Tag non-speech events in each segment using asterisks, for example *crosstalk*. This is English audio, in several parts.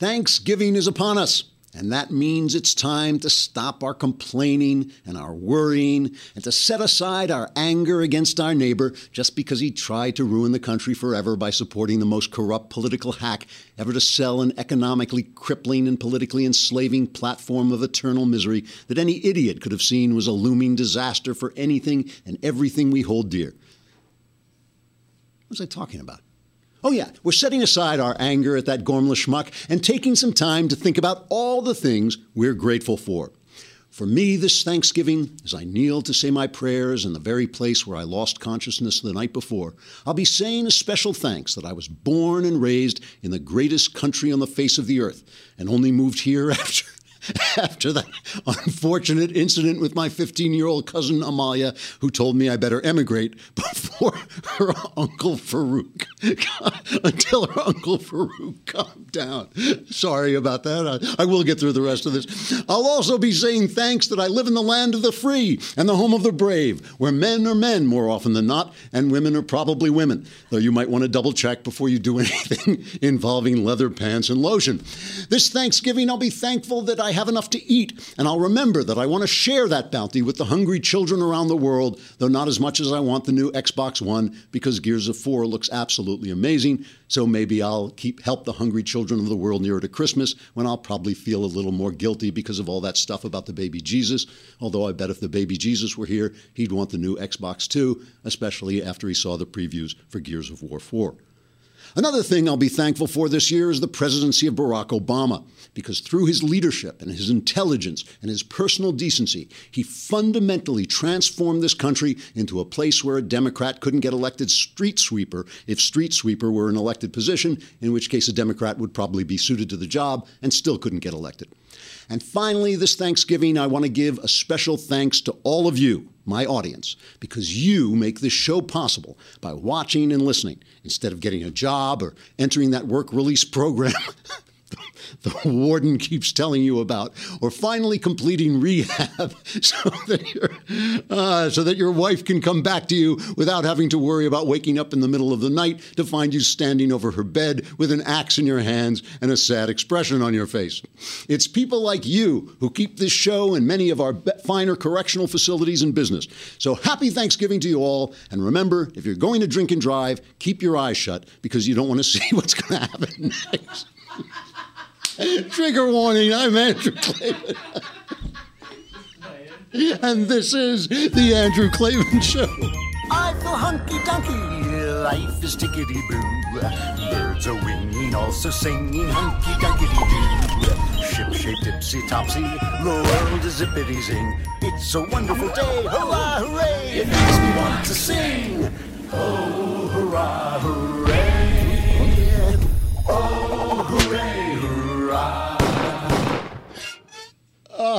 Thanksgiving is upon us. And that means it's time to stop our complaining and our worrying and to set aside our anger against our neighbor just because he tried to ruin the country forever by supporting the most corrupt political hack ever to sell an economically crippling and politically enslaving platform of eternal misery that any idiot could have seen was a looming disaster for anything and everything we hold dear. What was I talking about? Oh, yeah, we're setting aside our anger at that Gormless schmuck and taking some time to think about all the things we're grateful for. For me, this Thanksgiving, as I kneel to say my prayers in the very place where I lost consciousness the night before, I'll be saying a special thanks that I was born and raised in the greatest country on the face of the earth and only moved here *laughs* after *laughs* after that unfortunate incident with my 15 year old cousin Amalia, who told me I better emigrate before *laughs* her uncle Farouk, *laughs* until her uncle Farouk calmed down. Sorry about that. I, I will get through the rest of this. I'll also be saying thanks that I live in the land of the free and the home of the brave, where men are men more often than not, and women are probably women, though you might want to double check before you do anything involving leather pants and lotion. This Thanksgiving, I'll be thankful that I I have enough to eat, and I'll remember that I want to share that bounty with the hungry children around the world, though not as much as I want the new Xbox One, because Gears of 4 looks absolutely amazing. So maybe I'll keep help the hungry children of the world nearer to Christmas, when I'll probably feel a little more guilty because of all that stuff about the baby Jesus. Although I bet if the baby Jesus were here, he'd want the new Xbox too, especially after he saw the previews for Gears of War 4. Another thing I'll be thankful for this year is the presidency of Barack Obama, because through his leadership and his intelligence and his personal decency, he fundamentally transformed this country into a place where a Democrat couldn't get elected street sweeper if street sweeper were an elected position, in which case a Democrat would probably be suited to the job and still couldn't get elected. And finally, this Thanksgiving, I want to give a special thanks to all of you, my audience, because you make this show possible by watching and listening instead of getting a job or entering that work release program *laughs* *laughs* the warden keeps telling you about, or finally completing rehab *laughs* so that your uh, so that your wife can come back to you without having to worry about waking up in the middle of the night to find you standing over her bed with an axe in your hands and a sad expression on your face. It's people like you who keep this show and many of our finer correctional facilities in business. So happy Thanksgiving to you all, and remember, if you're going to drink and drive, keep your eyes shut because you don't want to *laughs* see what's going to happen next. *laughs* Trigger warning, I'm Andrew Klavan. *laughs* and this is The Andrew Klavan Show. I feel hunky dunky, life is tickety boo. Birds are winging, also singing hunky dunky doo. Ship shape tipsy topsy, the world is zippity zing. It's a wonderful day, hurrah, hooray! It makes me want to sing. Oh, hurrah, hooray! Oh,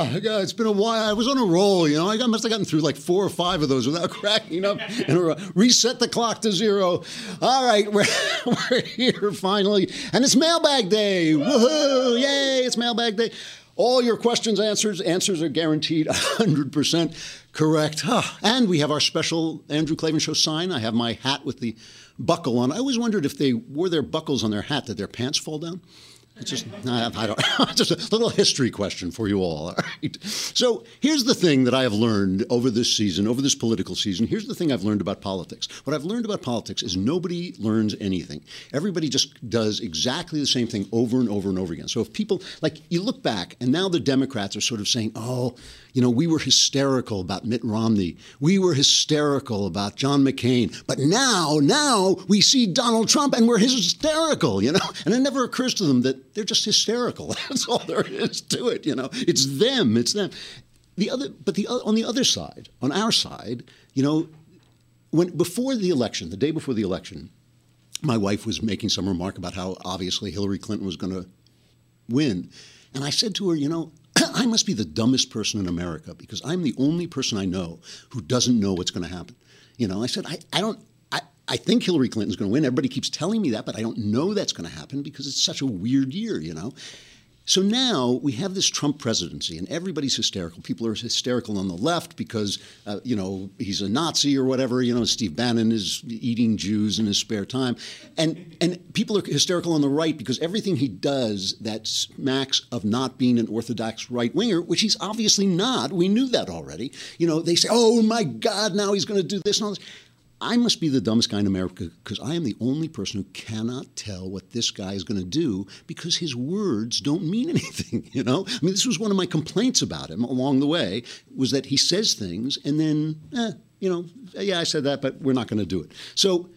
Oh, it's been a while. I was on a roll, you know. I must have gotten through like four or five of those without *laughs* cracking up. And reset the clock to zero. All right, *laughs* we're, we're here finally. And it's mailbag day. Woohoo! Yay, it's mailbag day. All your questions answers. Answers are guaranteed 100% correct. And we have our special Andrew Klavan Show sign. I have my hat with the buckle on. I always wondered if they wore their buckles on their hat, did their pants fall down? It's just, I don't, *laughs* just a little history question for you all. All right. So here's the thing that I have learned over this season, over this political season. Here's the thing I've learned about politics. What I've learned about politics is nobody learns anything. Everybody just does exactly the same thing over and over and over again. So if people, like, you look back, and now the Democrats are sort of saying, oh, you know, we were hysterical about Mitt Romney. We were hysterical about John McCain. But now, now we see Donald Trump and we're hysterical, you know? And it never occurs to them that they're just hysterical. *laughs* That's all there is to it, you know? It's them, it's them. The other, but the, on the other side, on our side, you know, when before the election, the day before the election, my wife was making some remark about how obviously Hillary Clinton was going to win. And I said to her, you know, I must be the dumbest person in America because I'm the only person I know who doesn't know what's going to happen. You know, I said, I, I don't, I, I think Hillary Clinton's going to win. Everybody keeps telling me that, but I don't know that's going to happen because it's such a weird year, you know? So now we have this Trump presidency, and everybody's hysterical. People are hysterical on the left because, uh, you know, he's a Nazi or whatever. You know, Steve Bannon is eating Jews in his spare time, and and people are hysterical on the right because everything he does that smacks of not being an orthodox right winger, which he's obviously not. We knew that already. You know, they say, "Oh my God, now he's going to do this and all this." I must be the dumbest guy in America because I am the only person who cannot tell what this guy is going to do because his words don't mean *laughs* anything. You know, I mean, this was one of my complaints about him along the way was that he says things and then, eh, you know, yeah, I said that, but we're not going to do it. So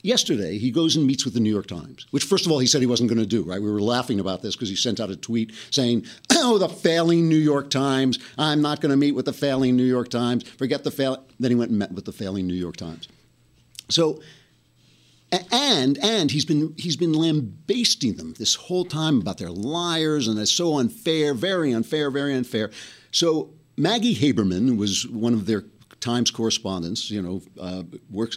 yesterday he goes and meets with the New York Times, which first of all he said he wasn't going to do. Right? We were laughing about this because he sent out a tweet saying, *clears throat* "Oh, the failing New York Times. I'm not going to meet with the failing New York Times. Forget the fail." Then he went and met with the failing New York Times. So, and and he's been he's been lambasting them this whole time about their liars and they're so unfair, very unfair, very unfair. So Maggie Haberman, was one of their Times correspondents, you know, uh, works.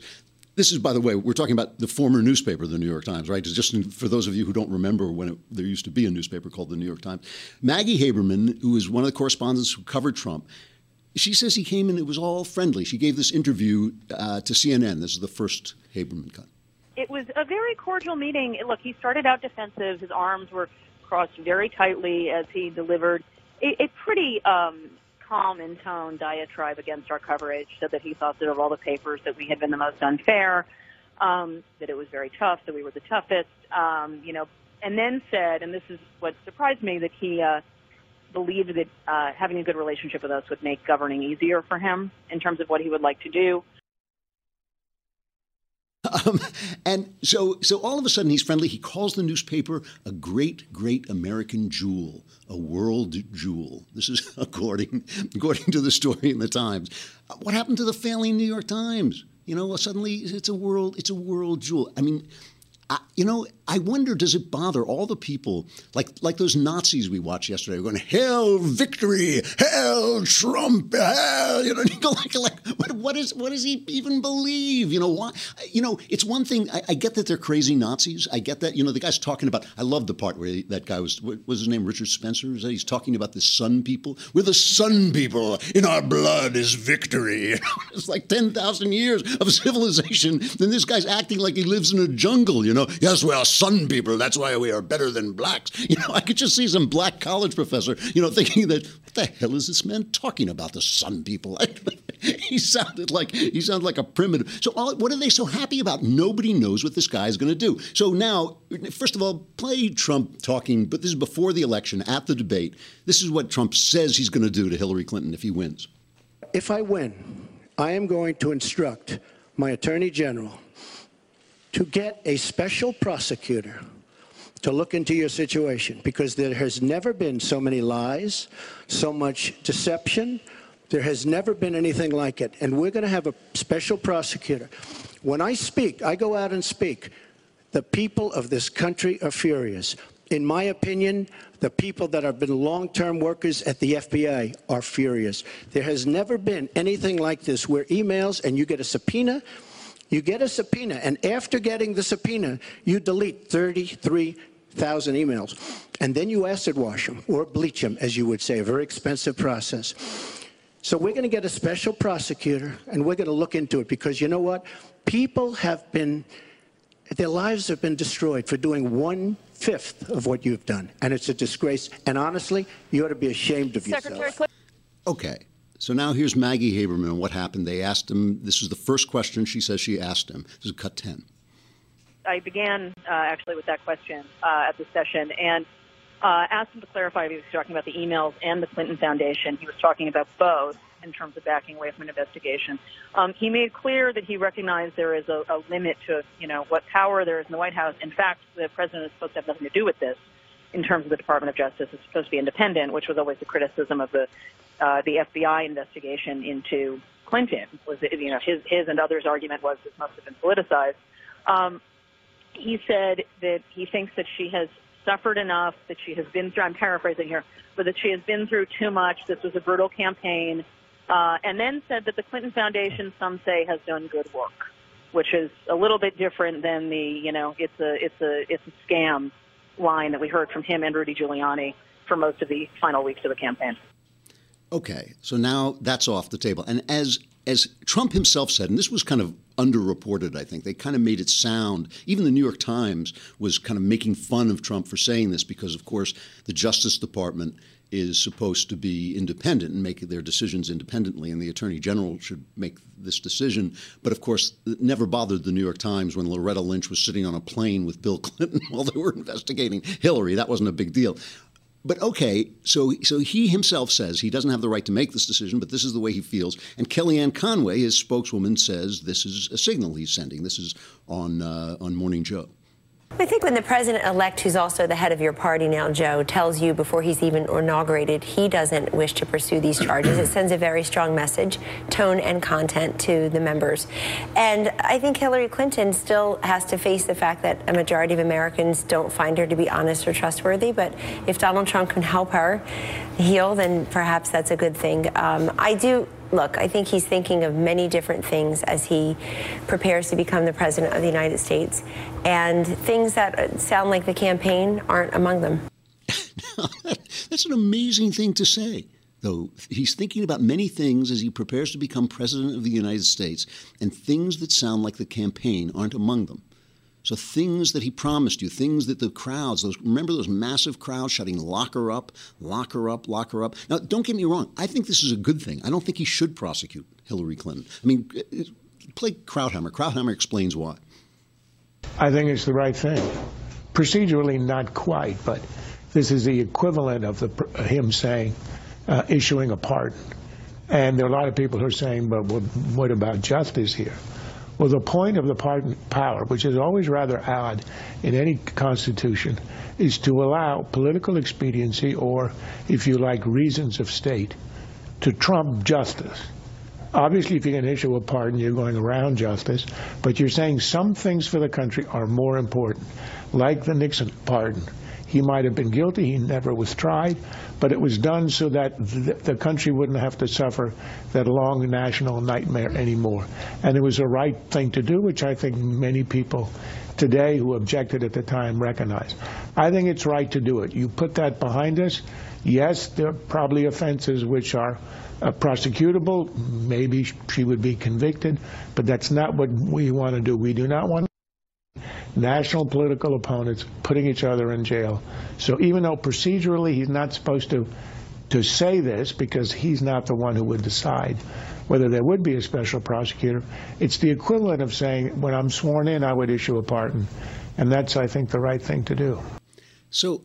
This is, by the way, we're talking about the former newspaper, the New York Times, right? Just for those of you who don't remember when it, there used to be a newspaper called the New York Times. Maggie Haberman, who was one of the correspondents who covered Trump, she says he came and it was all friendly. She gave this interview uh, to CNN. This is the first Haberman cut. It was a very cordial meeting. Look, he started out defensive. His arms were crossed very tightly as he delivered a, a pretty um, calm in tone diatribe against our coverage. Said that he thought that of all the papers that we had been the most unfair, um, that it was very tough, that we were the toughest. Um, you know, and then said, and this is what surprised me, that he. Uh, believed that uh, having a good relationship with us would make governing easier for him in terms of what he would like to do. Um, and so, so all of a sudden, he's friendly. He calls the newspaper a great, great American jewel, a world jewel. This is *laughs* according, according to the story in the Times. What happened to the failing New York Times? You know, suddenly it's a world, it's a world jewel. I mean, I, you know, I wonder, does it bother all the people like like those Nazis we watched yesterday, going "Hell victory, hell Trump, hell," you know, *laughs* you go like, like what, what is what does he even believe? You know, why? You know, it's one thing. I, I, get that they're crazy Nazis. I get that. You know, the guy's talking about. I love the part where he, that guy was. What was his name? Richard Spencer. Is that he's talking about the Sun people? We're the Sun people. In our blood is victory. *laughs* it's like ten thousand years of civilization. Then this guy's acting like he lives in a jungle. You know, yes, we are sun people. That's why we are better than blacks. *laughs* You know, I could just see some black college professor, you know, thinking that what the hell is this man talking about? The sun people. *laughs* he sounded like he sounded like a primitive. So all, what are they so happy about? Nobody knows what this guy is going to do. So now, first of all, play Trump talking, but this is before the election, at the debate. This is what Trump says he's going to do to Hillary Clinton if he wins. If I win, I am going to instruct my attorney general to get a special prosecutor to look into your situation because there has never been so many lies, so much deception. There has never been anything like it. And we're going to have a special prosecutor. When I speak, I go out and speak. The people of this country are furious. In my opinion, the people that have been long-term workers at the FBI are furious. There has never been anything like this where emails and you get a subpoena you get a subpoena, and after getting the subpoena, you delete 33,000 emails. And then you acid wash them, or bleach them, as you would say, a very expensive process. So we're going to get a special prosecutor, and we're going to look into it, because you know what? People have been, their lives have been destroyed for doing one fifth of what you've done. And it's a disgrace. And honestly, you ought to be ashamed of Secretary yourself. Okay. So now here's Maggie Haberman what happened. They asked him, this is the first question she says she asked him. This is cut 10. I began uh, actually with that question uh, at the session and uh, asked him to clarify if he was talking about the emails and the Clinton Foundation. He was talking about both in terms of backing away from an investigation. Um, he made clear that he recognized there is a, a limit to, you know, what power there is in the White House. In fact, the president is supposed to have nothing to do with this in terms of the Department of Justice. It's supposed to be independent, which was always the criticism of the uh, the FBI investigation into Clinton. Was you know his his and others' argument was this must have been politicized. Um, he said that he thinks that she has suffered enough, that she has been through. I'm paraphrasing here, but that she has been through too much. This was a brutal campaign, uh, and then said that the Clinton Foundation, some say, has done good work, which is a little bit different than the you know it's a it's a it's a scam line that we heard from him and Rudy Giuliani for most of the final weeks of the campaign. Okay, so now that's off the table. And as as Trump himself said, and this was kind of underreported, I think they kind of made it sound. Even the New York Times was kind of making fun of Trump for saying this because, of course, the Justice Department is supposed to be independent and make their decisions independently, and the Attorney General should make this decision. But of course, it never bothered the New York Times when Loretta Lynch was sitting on a plane with Bill *laughs* Clinton while they were investigating Hillary. That wasn't a big deal. But okay, so so he himself says he doesn't have the right to make this decision, but this is the way he feels. And Kellyanne Conway, his spokeswoman, says this is a signal he's sending. This is on uh, on Morning Joe. I think when the president elect, who's also the head of your party now, Joe, tells you before he's even inaugurated he doesn't wish to pursue these charges, it sends a very strong message, tone and content to the members. And I think Hillary Clinton still has to face the fact that a majority of Americans don't find her to be honest or trustworthy. But if Donald Trump can help her heal, then perhaps that's a good thing. Um, I do look, I think he's thinking of many different things as he prepares to become the president of the United States. And things that sound like the campaign aren't among them. *laughs* That's an amazing thing to say. Though he's thinking about many things as he prepares to become president of the United States, and things that sound like the campaign aren't among them. So things that he promised you, things that the crowds, those remember those massive crowds shouting "Lock her up, lock her up, lock her up." Now, don't get me wrong. I think this is a good thing. I don't think he should prosecute Hillary Clinton. I mean, uh, play Krauthammer. Krauthammer explains why. I think it's the right thing. Procedurally, not quite, but this is the equivalent of the, him saying, uh, issuing a pardon. And there are a lot of people who are saying, but what about justice here? Well, the point of the pardon power, which is always rather odd in any constitution, is to allow political expediency or, if you like, reasons of state to trump justice. Obviously, if you can issue a pardon, you're going around justice, but you're saying some things for the country are more important, like the Nixon pardon. He might have been guilty. He never was tried, but it was done so that the country wouldn't have to suffer that long national nightmare anymore. And it was the right thing to do, which I think many people today who objected at the time recognize. I think it's right to do it. You put that behind us. Yes, there are probably offenses which are uh, prosecutable. Maybe she would be convicted, but that's not what we want to do. We do not want national political opponents putting each other in jail. So even though procedurally he's not supposed to to say this because he's not the one who would decide whether there would be a special prosecutor, it's the equivalent of saying when I'm sworn in I would issue a pardon. And that's I think the right thing to do. So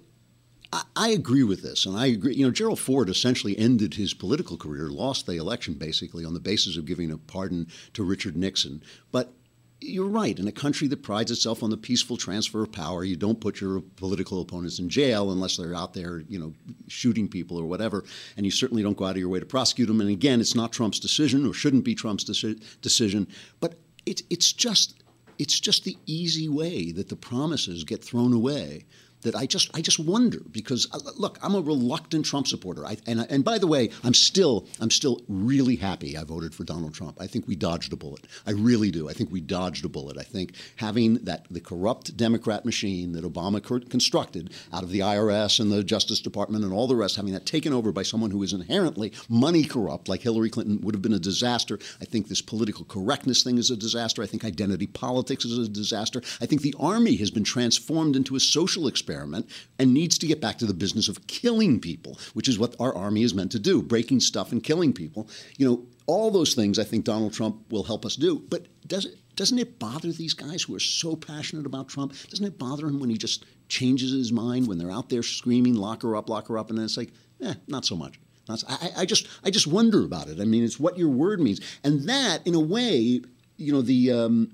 I agree with this, and I agree. You know, Gerald Ford essentially ended his political career, lost the election basically on the basis of giving a pardon to Richard Nixon. But you're right. In a country that prides itself on the peaceful transfer of power, you don't put your political opponents in jail unless they're out there, you know, shooting people or whatever. And you certainly don't go out of your way to prosecute them. And again, it's not Trump's decision or shouldn't be Trump's deci- decision. But it, it's just it's just the easy way that the promises get thrown away that I just I just wonder because uh, look, I'm a reluctant Trump supporter. I, and and by the way, I'm still I'm still really happy I voted for Donald Trump. I think we dodged a bullet. I really do. I think we dodged a bullet. I think having that the corrupt Democrat machine that Obama constructed out of the IRS and the Justice Department and all the rest, having that taken over by someone who is inherently money corrupt, like Hillary Clinton, would have been a disaster. I think this political correctness thing is a disaster. I think identity politics is a disaster. I think the army has been transformed into a social experiment experiment and needs to get back to the business of killing people, which is what our army is meant to do, breaking stuff and killing people. You know, all those things I think Donald Trump will help us do. But does it, doesn't it bother these guys who are so passionate about Trump? Doesn't it bother him when he just changes his mind when they're out there screaming, lock her up, lock her up, and then it's like, eh, not so much. I, I, just I just wonder about it. I mean, it's what your word means, and that, in a way, you know, the um,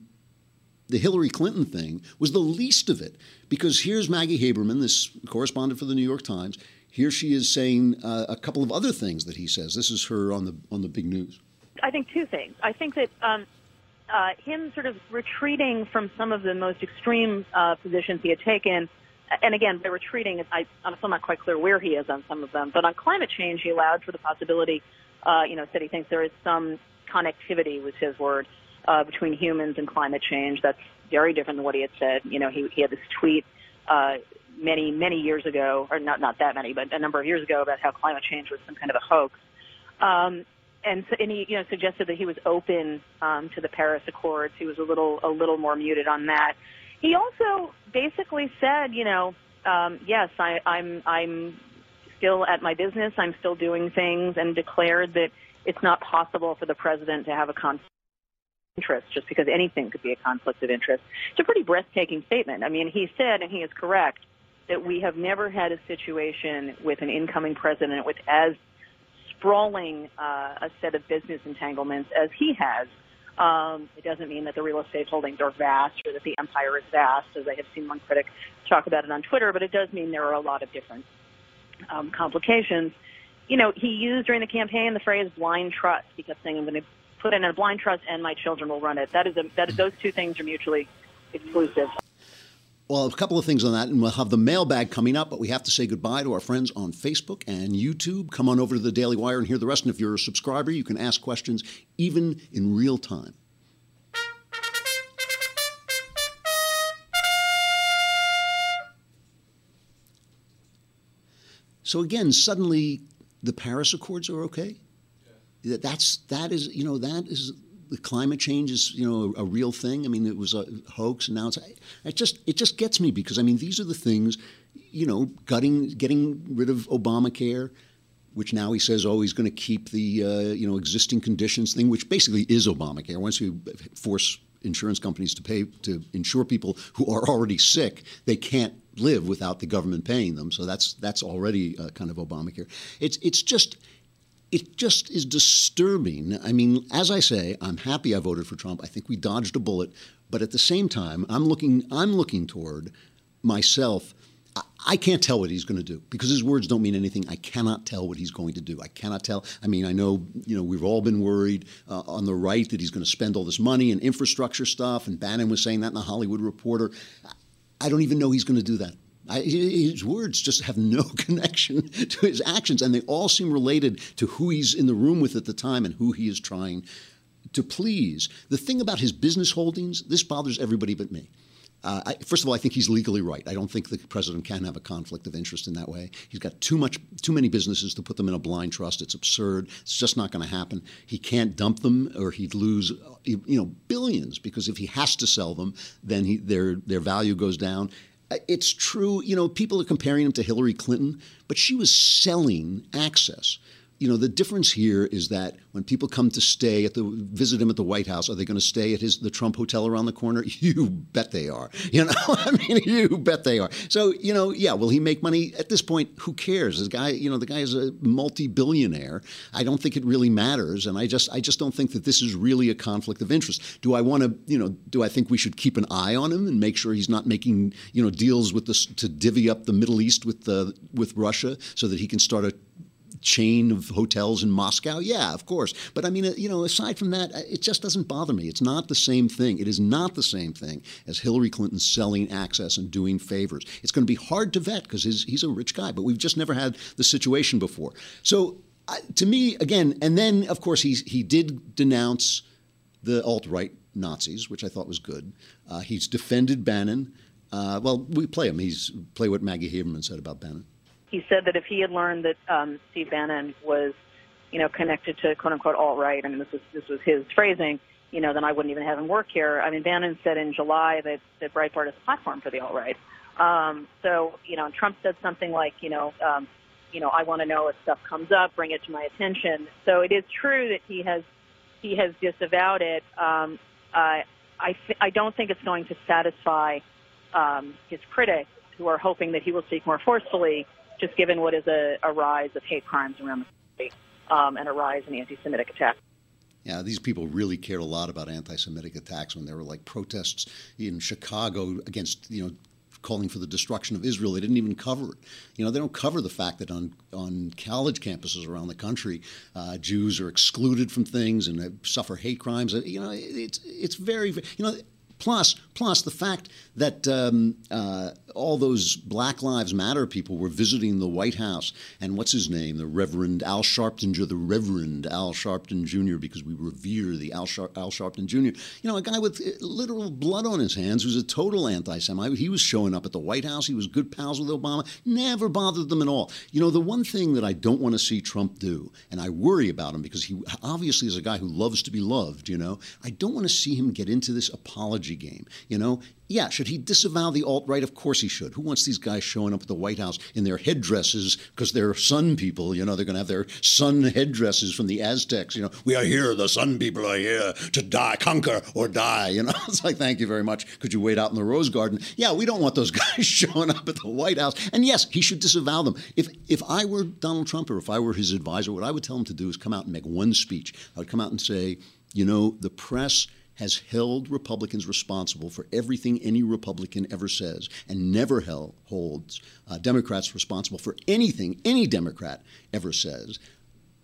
the Hillary Clinton thing was the least of it because here's Maggie Haberman, this correspondent for the New York Times. Here she is saying uh, a couple of other things that he says. This is her on the on the big news. I think two things. I think that um, uh, him sort of retreating from some of the most extreme uh, positions he had taken, and again by retreating, I, I'm still not quite clear where he is on some of them. But on climate change, he allowed for the possibility. Uh, you know, said he thinks there is some connectivity, was his word, uh, between humans and climate change. That's very different than what he had said. You know, he, he had this tweet uh, many many years ago, or not not that many, but a number of years ago, about how climate change was some kind of a hoax. Um, and, so, and he, you know, suggested that he was open um, to the Paris Accords. He was a little a little more muted on that. He also basically said, you know, um, yes, I, I'm I'm still at my business. I'm still doing things, and declared that it's not possible for the president to have a of interest just because anything could be a conflict of interest. It's a pretty breathtaking statement. I mean, he said, and he is correct, that we have never had a situation with an incoming president with as sprawling uh, a set of business entanglements as he has. Um, it doesn't mean that the real estate holdings are vast or that the empire is vast, as I have seen one critic talk about it on Twitter, but it does mean there are a lot of different um, complications. You know, he used during the campaign the phrase blind trust. He kept saying, I'm going to put in a blind trust and my children will run it. That is a, that, those two things are mutually exclusive. Well, a couple of things on that, and we'll have the mailbag coming up, but we have to say goodbye to our friends on Facebook and YouTube. Come on over to the Daily Wire and hear the rest. And if you're a subscriber, you can ask questions even in real time. So again, suddenly the Paris Accords are okay. Yeah. That's that is you know that is the climate change is you know a, a, real thing. I mean, it was a hoax, and now it's it just it just gets me because I mean these are the things, you know, gutting getting rid of Obamacare, which now he says oh he's going to keep the uh, you know existing conditions thing, which basically is Obamacare. Once you force insurance companies to pay to insure people who are already sick, they can't live without the government paying them. So that's that's already uh, kind of Obamacare. It's it's just it just is disturbing. I mean, as I say, I'm happy I voted for Trump. I think we dodged a bullet, but at the same time, I'm looking I'm looking toward myself. I can't tell what he's going to do because his words don't mean anything. I cannot tell what he's going to do. I cannot tell. I mean, I know you know we've all been worried uh, on the right that he's going to spend all this money and infrastructure stuff, and Bannon was saying that in the Hollywood Reporter. I don't even know he's going to do that. I, his words just have no *laughs* connection to his actions, and they all seem related to who he's in the room with at the time and who he is trying to please. The thing about his business holdings, this bothers everybody but me. Uh, I, first of all, I think he's legally right. I don't think the president can have a conflict of interest in that way. He's got too much, too many businesses to put them in a blind trust. It's absurd. It's just not going to happen. He can't dump them, or he'd lose, you know, billions because if he has to sell them, then he, their their value goes down. Uh, it's true, you know, people are comparing him to Hillary Clinton, but she was selling access you know, the difference here is that when people come to stay at the visit him at the White House, are they going to stay at his the Trump hotel around the corner? *laughs* You bet they are. You know, *laughs* I mean, you bet they are. So, you know, yeah, will he make money at this point? Who cares? This guy, you know, the guy is a multi-billionaire. I don't think it really matters, and I just, I just don't think that this is really a conflict of interest. Do I want to, you know, do I think we should keep an eye on him and make sure he's not making, you know, deals with this to divvy up the Middle East with the with Russia so that he can start a chain of hotels in Moscow? Yeah, of course. But I mean, uh, you know, aside from that, uh, it just doesn't bother me. It's not the same thing. It is not the same thing as Hillary Clinton selling access and doing favors. It's going to be hard to vet because he's a rich guy, but we've just never had the situation before. So uh, to me, again, and then of course he he did denounce the alt right Nazis, which I thought was good. Uh, he's defended Bannon. Uh, well, we play him. He's play what Maggie Haberman said about Bannon he said that if he had learned that um, Steve Bannon was, you know, connected to quote unquote alt right, I mean this was this was his phrasing, you know, then I wouldn't even have him work here. I mean, Bannon said in July that that Breitbart is a platform for the alt right. Um, so you know, Trump said something like, you know, um, you know, I want to know if stuff comes up, bring it to my attention. So it is true that he has he has disavowed it. Um, I th- I don't think it's going to satisfy um, his critics who are hoping that he will speak more forcefully just given what is a, a rise of hate crimes around the country um, and a rise in anti-Semitic attacks. Yeah, these people really cared a lot about anti-Semitic attacks when there were like protests in Chicago against, you know, calling for the destruction of Israel. They didn't even cover it. You know, they don't cover the fact that on on college campuses around the country, uh, Jews are excluded from things and suffer hate crimes. You know, it's it's very you know Plus, plus the fact that um, uh, all those Black Lives Matter people were visiting the White House, and what's his name, the Reverend Al Sharpton, the Reverend Al Sharpton Jr., because we revere the Al, Al Sharpton Jr. You know, a guy with uh, literal blood on his hands who's a total anti-Semite. He was showing up at the White House. He was good pals with Obama. Never bothered them at all. You know, the one thing that I don't want to see Trump do, and I worry about him because he obviously is a guy who loves to be loved. You know, I don't want to see him get into this apology game. You know, yeah, should he disavow the alt right? Of course he should. Who wants these guys showing up at the White House in their headdresses because they're sun people? You know, they're going to have their sun headdresses from the Aztecs. You know, we are here, the sun people are here to die, conquer or die. You know, *laughs* it's like, thank you very much. Could you wait out in the Rose Garden? Yeah, we don't want those *laughs* guys showing up at the White House. And yes, he should disavow them. If if I were Donald Trump or if I were his advisor, what I would tell him to do is come out and make one speech. I would come out and say, you know, the press has held Republicans responsible for everything any Republican ever says and never held, holds uh, Democrats responsible for anything any Democrat ever says.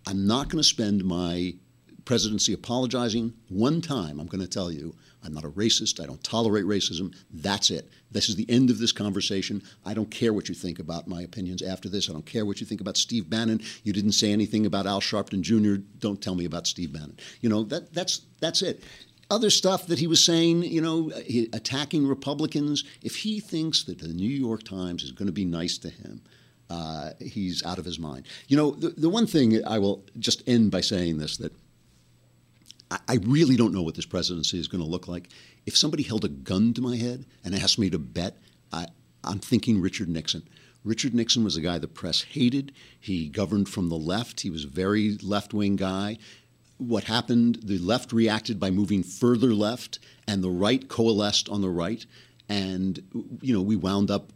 I'm not going to spend my presidency apologizing one time. I'm going to tell you, I'm not a racist. I don't tolerate racism. That's it. This is the end of this conversation. I don't care what you think about my opinions after this. I don't care what you think about Steve Bannon. You didn't say anything about Al Sharpton Jr. Don't tell me about Steve Bannon. You know that that's that's it other stuff that he was saying, you know, attacking Republicans. If he thinks that the New York Times is going to be nice to him, uh, he's out of his mind. You know, the, the one thing I will just end by saying this that I, I really don't know what this presidency is going to look like. If somebody held a gun to my head and asked me to bet, I, I'm thinking Richard Nixon. Richard Nixon was a guy the press hated. He governed from the left. He was a very left wing guy what happened, the left reacted by moving further left, and the right coalesced on the right. And, you know, we wound up,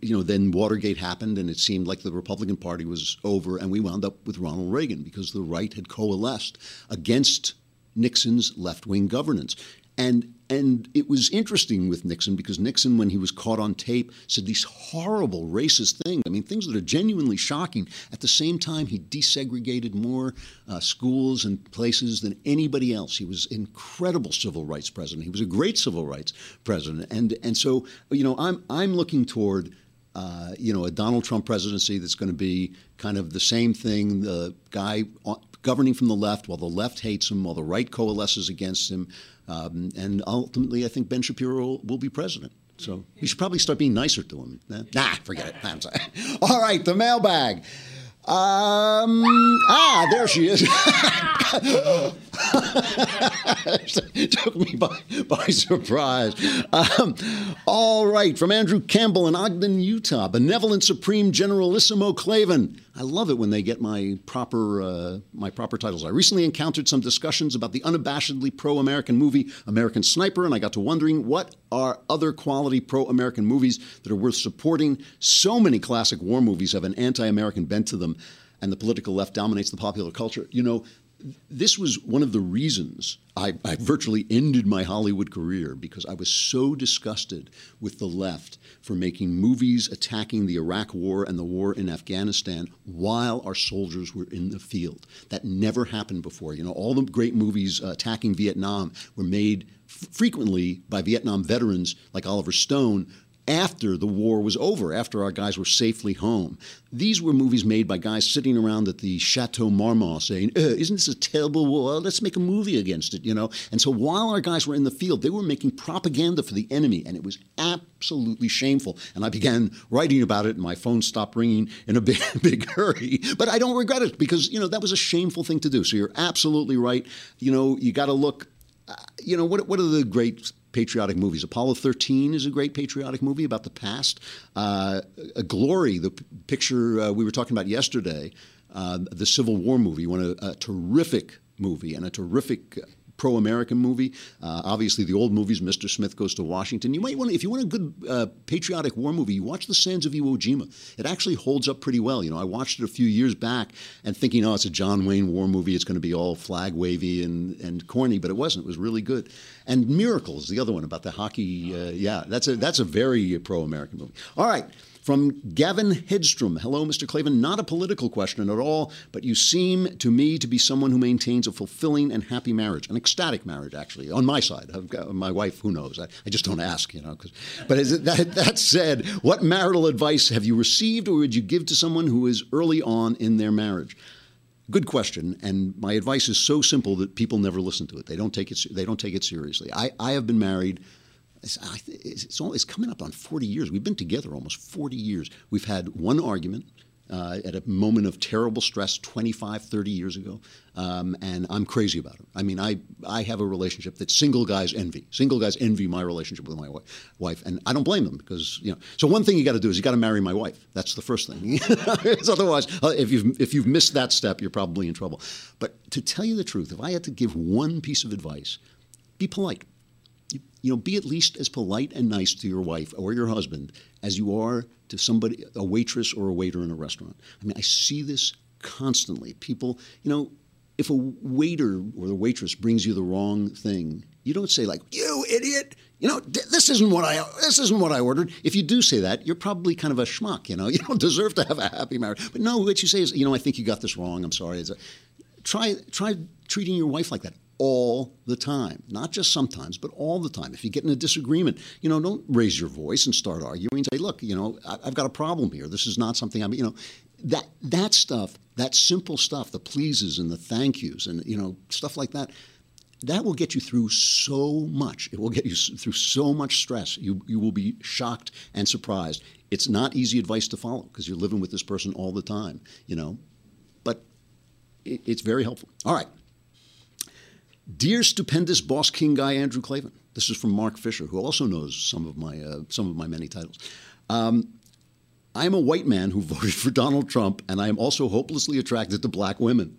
you know, then Watergate happened, and it seemed like the Republican Party was over, and we wound up with Ronald Reagan because the right had coalesced against Nixon's left wing governance. And and it was interesting with Nixon because Nixon, when he was caught on tape, said these horrible racist things. I mean, things that are genuinely shocking. At the same time, he desegregated more uh, schools and places than anybody else. He was incredible civil rights president. He was a great civil rights president. And and so, you know, I'm I'm looking toward. Uh, you know, a Donald Trump presidency that's going to be kind of the same thing. The guy governing from the left, while the left hates him, while the right coalesces against him. Um, and ultimately, I think Ben Shapiro will, be president. So we should probably start being nicer to him. Nah, forget it. *laughs* All right, the mailbag. Um, ah, there she is. *laughs* *laughs* Took me by, by surprise. Um, all right, from Andrew Campbell in Ogden, Utah. Benevolent Supreme Generalissimo Klavan. I love it when they get my proper uh, my proper titles. I recently encountered some discussions about the unabashedly pro-American movie American Sniper, and I got to wondering what are other quality pro-American movies that are worth supporting. So many classic war movies have an anti-American bent to them, and the political left dominates the popular culture. You know, this was one of the reasons I, I, virtually ended my Hollywood career because I was so disgusted with the left for making movies attacking the Iraq War and the war in Afghanistan while our soldiers were in the field. That never happened before. You know, all the great movies uh, attacking Vietnam were made frequently by Vietnam veterans like Oliver Stone after the war was over, after our guys were safely home. These were movies made by guys sitting around at the Chateau Marmont saying, Isn't this a terrible war? Let's make a movie against it, you know? And so while our guys were in the field, they were making propaganda for the enemy, and it was absolutely shameful. And I began writing about it, and my phone stopped ringing in a big, *laughs* big hurry. But I don't regret it because, you know, that was a shameful thing to do. So you're absolutely right. You know, you got to look, uh, you know, what, what are the great patriotic movies. Apollo 13 is a great patriotic movie about the past. Uh, Glory, the p- picture uh, we were talking about yesterday, uh, the Civil War movie, one a, a terrific movie and a terrific pro American movie. Uh, obviously, the old movies, Mr. Smith Goes to Washington. You might want if you want a good uh, patriotic war movie, you watch The Sands of Iwo Jima. It actually holds up pretty well. You know, I watched it a few years back and thinking, oh, it's a John Wayne war movie. It's going to be all flag wavy and, and corny, but it wasn't. It was really good. And Miracles, the other one about the hockey. Uh, yeah, that's a, that's a very pro American movie. All right. From Gavin Hedstrom. Hello, Mr. Klavan. Not a political question at all, but you seem to me to be someone who maintains a fulfilling and happy marriage, an ecstatic marriage, actually, on my side. Got my wife, who knows? I, I just don't ask, you know. But it, that, that said, what marital advice have you received or would you give to someone who is early on in their marriage? Good question, and my advice is so simple that people never listen to it. They don't take it. They don't take it seriously. I, I have been married. It's, it's, it's coming up on 40 years. We've been together almost 40 years. We've had one argument uh, at a moment of terrible stress 25, 30 years ago, um, and I'm crazy about it. I mean, I, I have a relationship that single guys envy. Single guys envy my relationship with my wife, and I don't blame them because you know. So one thing you got to do is you got to marry my wife. That's the first thing. *laughs* otherwise, uh, if you've if you've missed that step, you're probably in trouble. But to tell you the truth, if I had to give one piece of advice, be polite you know, be at least as polite and nice to your wife or your husband as you are to somebody, a waitress or a waiter in a restaurant. I mean, I see this constantly. People, you know, if a waiter or the waitress brings you the wrong thing, you don't say like, "You idiot." You know, this isn't what I this isn't what I ordered. If you do say that, you're probably kind of a schmuck. You know, *laughs* you don't deserve to have a happy marriage. But no, what you say is, you know, I think you got this wrong. I'm sorry. A, try try treating your wife like that all the time. Not just sometimes, but all the time. If you get in a disagreement, you know, don't raise your voice and start arguing. Say, look, you know, I've got a problem here. This is not something I'm, you know, that that stuff, that simple stuff, the pleases and the thank yous and you know stuff like that, that will get you through so much. It will get you through so much stress. You you will be shocked and surprised. It's not easy advice to follow because you're living with this person all the time, you know, but it, it's very helpful. All right. Dear stupendous boss king guy Andrew Klavan. This is from Mark Fisher, who also knows some of my uh, some of my many titles. Um, I am a white man who voted for Donald Trump, and I am also hopelessly attracted to black women.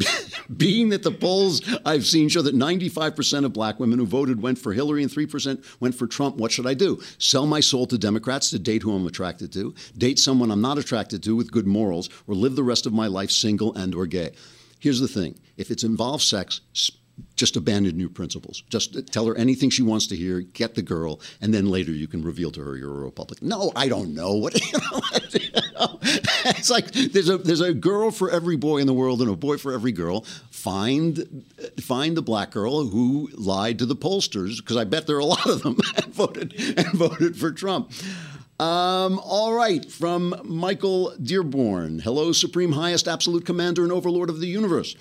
*laughs* Being that the polls I've seen show that 95% of black women who voted went for Hillary and 3% went for Trump, what should I do? Sell my soul to Democrats to date who I'm attracted to, date someone I'm not attracted to with good morals, or live the rest of my life single and or gay? Here's the thing: if it involves sex, just abandon your principles. Just tell her anything she wants to hear, get the girl, and then later you can reveal to her you're a Republican. No, I don't know. What *laughs* you know, it's like there's a there's a girl for every boy in the world and a boy for every girl. Find find the black girl who lied to the pollsters because I bet there are a lot of them *laughs* and voted and voted for Trump. Um, all right, from Michael Dearborn. Hello, Supreme Highest Absolute Commander and Overlord of the Universe.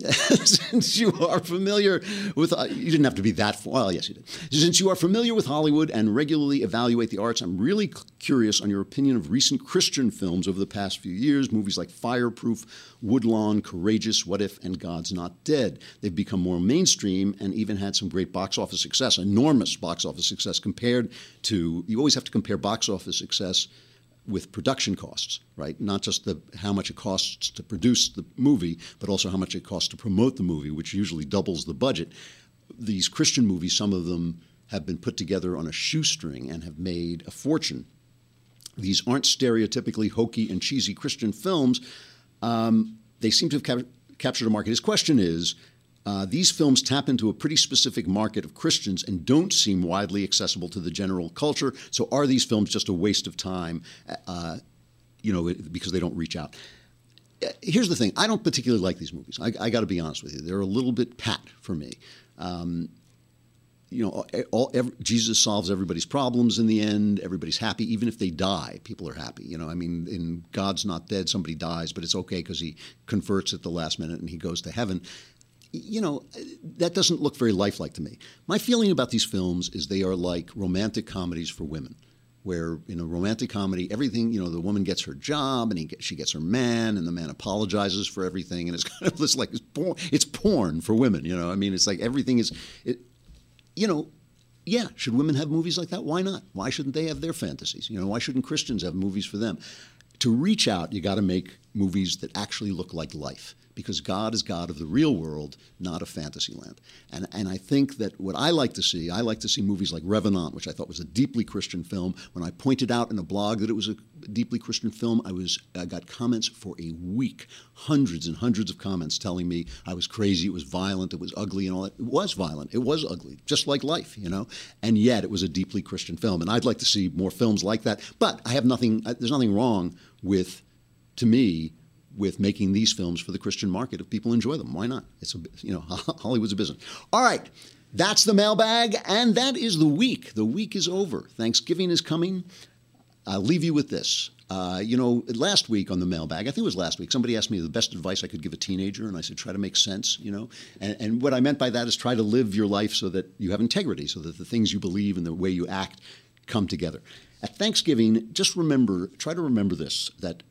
*laughs* Since you are familiar with, uh, you didn't have to be that, well, yes, you did. Since you are familiar with Hollywood and regularly evaluate the arts, I'm really curious on your opinion of recent Christian films over the past few years, movies like Fireproof, Woodlawn, Courageous, What If, and God's Not Dead. They've become more mainstream and even had some great box office success, enormous box office success compared to, you always have to compare box office success with production costs, right? Not just the how much it costs to produce the movie, but also how much it costs to promote the movie, which usually doubles the budget. These Christian movies, some of them have been put together on a shoestring and have made a fortune. These aren't stereotypically hokey and cheesy Christian films. Um, they seem to have cap- captured a market. His question is uh, these films tap into a pretty specific market of Christians and don't seem widely accessible to the general culture. So, are these films just a waste of time? Uh, you know, because they don't reach out. Uh, here's the thing: I don't particularly like these movies. I, I got to be honest with you; they're a little bit pat for me. Um, you know, all, every, Jesus solves everybody's problems in the end. Everybody's happy, even if they die. People are happy. You know, I mean, in God's not dead, somebody dies, but it's okay because he converts at the last minute and he goes to heaven you know, that doesn't look very lifelike to me. My feeling about these films is they are like romantic comedies for women, where in a romantic comedy, everything, you know, the woman gets her job and she gets her man, and the man apologizes for everything, and it's *laughs* kind of this like it's porn, it's porn for women. You know, I mean, it's like everything is, it, you know. Yeah, should women have movies like that? Why not? Why shouldn't they have their fantasies? You know, why shouldn't Christians have movies for them? To reach out, you got to make movies that actually look like life because God is God of the real world, not of fantasy land. And, and I think that what I like to see, I like to see movies like Revenant, which I thought was a deeply Christian film. When I pointed out in a blog that it was a deeply Christian film, I was I got comments for a week, hundreds and hundreds of comments telling me I was crazy, it was violent, it was ugly, and all that. It was violent, it was ugly, just like life, you know. And yet, it was a deeply Christian film, and I'd like to see more films like that. But I have nothing. There's nothing wrong with, to me, with making these films for the Christian market if people enjoy them. Why not? It's a, you know *laughs* Hollywood's a business. All right. That's the mailbag, and that is the week. The week is over. Thanksgiving is coming. I'll leave you with this. Uh, you know, last week on the mailbag, I think it was last week, somebody asked me the best advice I could give a teenager, and I said, try to make sense, you know. And, and what I meant by that is try to live your life so that you have integrity, so that the things you believe and the way you act come together. At Thanksgiving, just remember, try to remember this that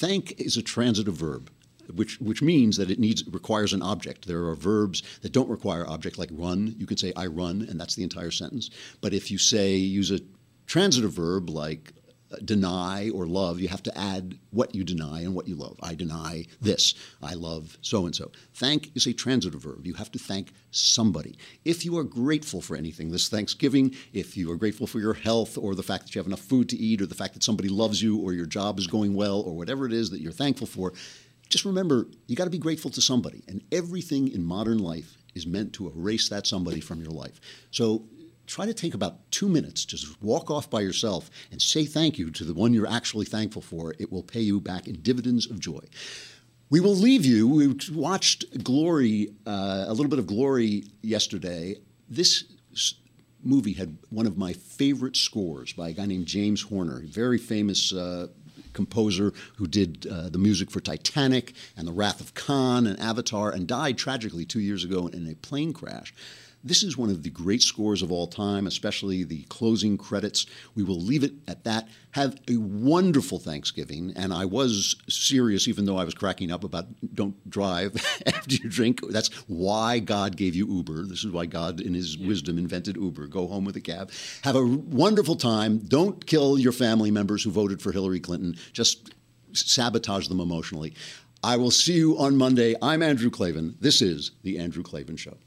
thank is a transitive verb which which means that it needs requires an object. There are verbs that don't require object, like run. You can say I run, and that's the entire sentence. But if you say use a transitive verb like deny or love, you have to add what you deny and what you love. I deny this. I love so and so. Thank is a transitive verb. You have to thank somebody. If you are grateful for anything this Thanksgiving, if you are grateful for your health or the fact that you have enough food to eat or the fact that somebody loves you or your job is going well or whatever it is that you're thankful for, just remember you got to be grateful to somebody. And everything in modern life is meant to erase that somebody from your life. So try to take about two minutes, just walk off by yourself and say thank you to the one you're actually thankful for. It will pay you back in dividends of joy. We will leave you. We watched Glory, uh, a little bit of Glory yesterday. This movie had one of my favorite scores by a guy named James Horner, very famous uh, composer who did uh, the music for Titanic and The Wrath of Khan and Avatar, and died tragically two years ago in a plane crash. This is one of the great scores of all time, especially the closing credits. We will leave it at that. Have a wonderful Thanksgiving. And I was serious, even though I was cracking up about don't drive *laughs* after you drink. That's why God gave you Uber. This is why God, in His wisdom, invented Uber. Go home with a cab. Have a wonderful time. Don't kill your family members who voted for Hillary Clinton. Just sabotage them emotionally. I will see you on Monday. I'm Andrew Klavan. This is The Andrew Klavan Show.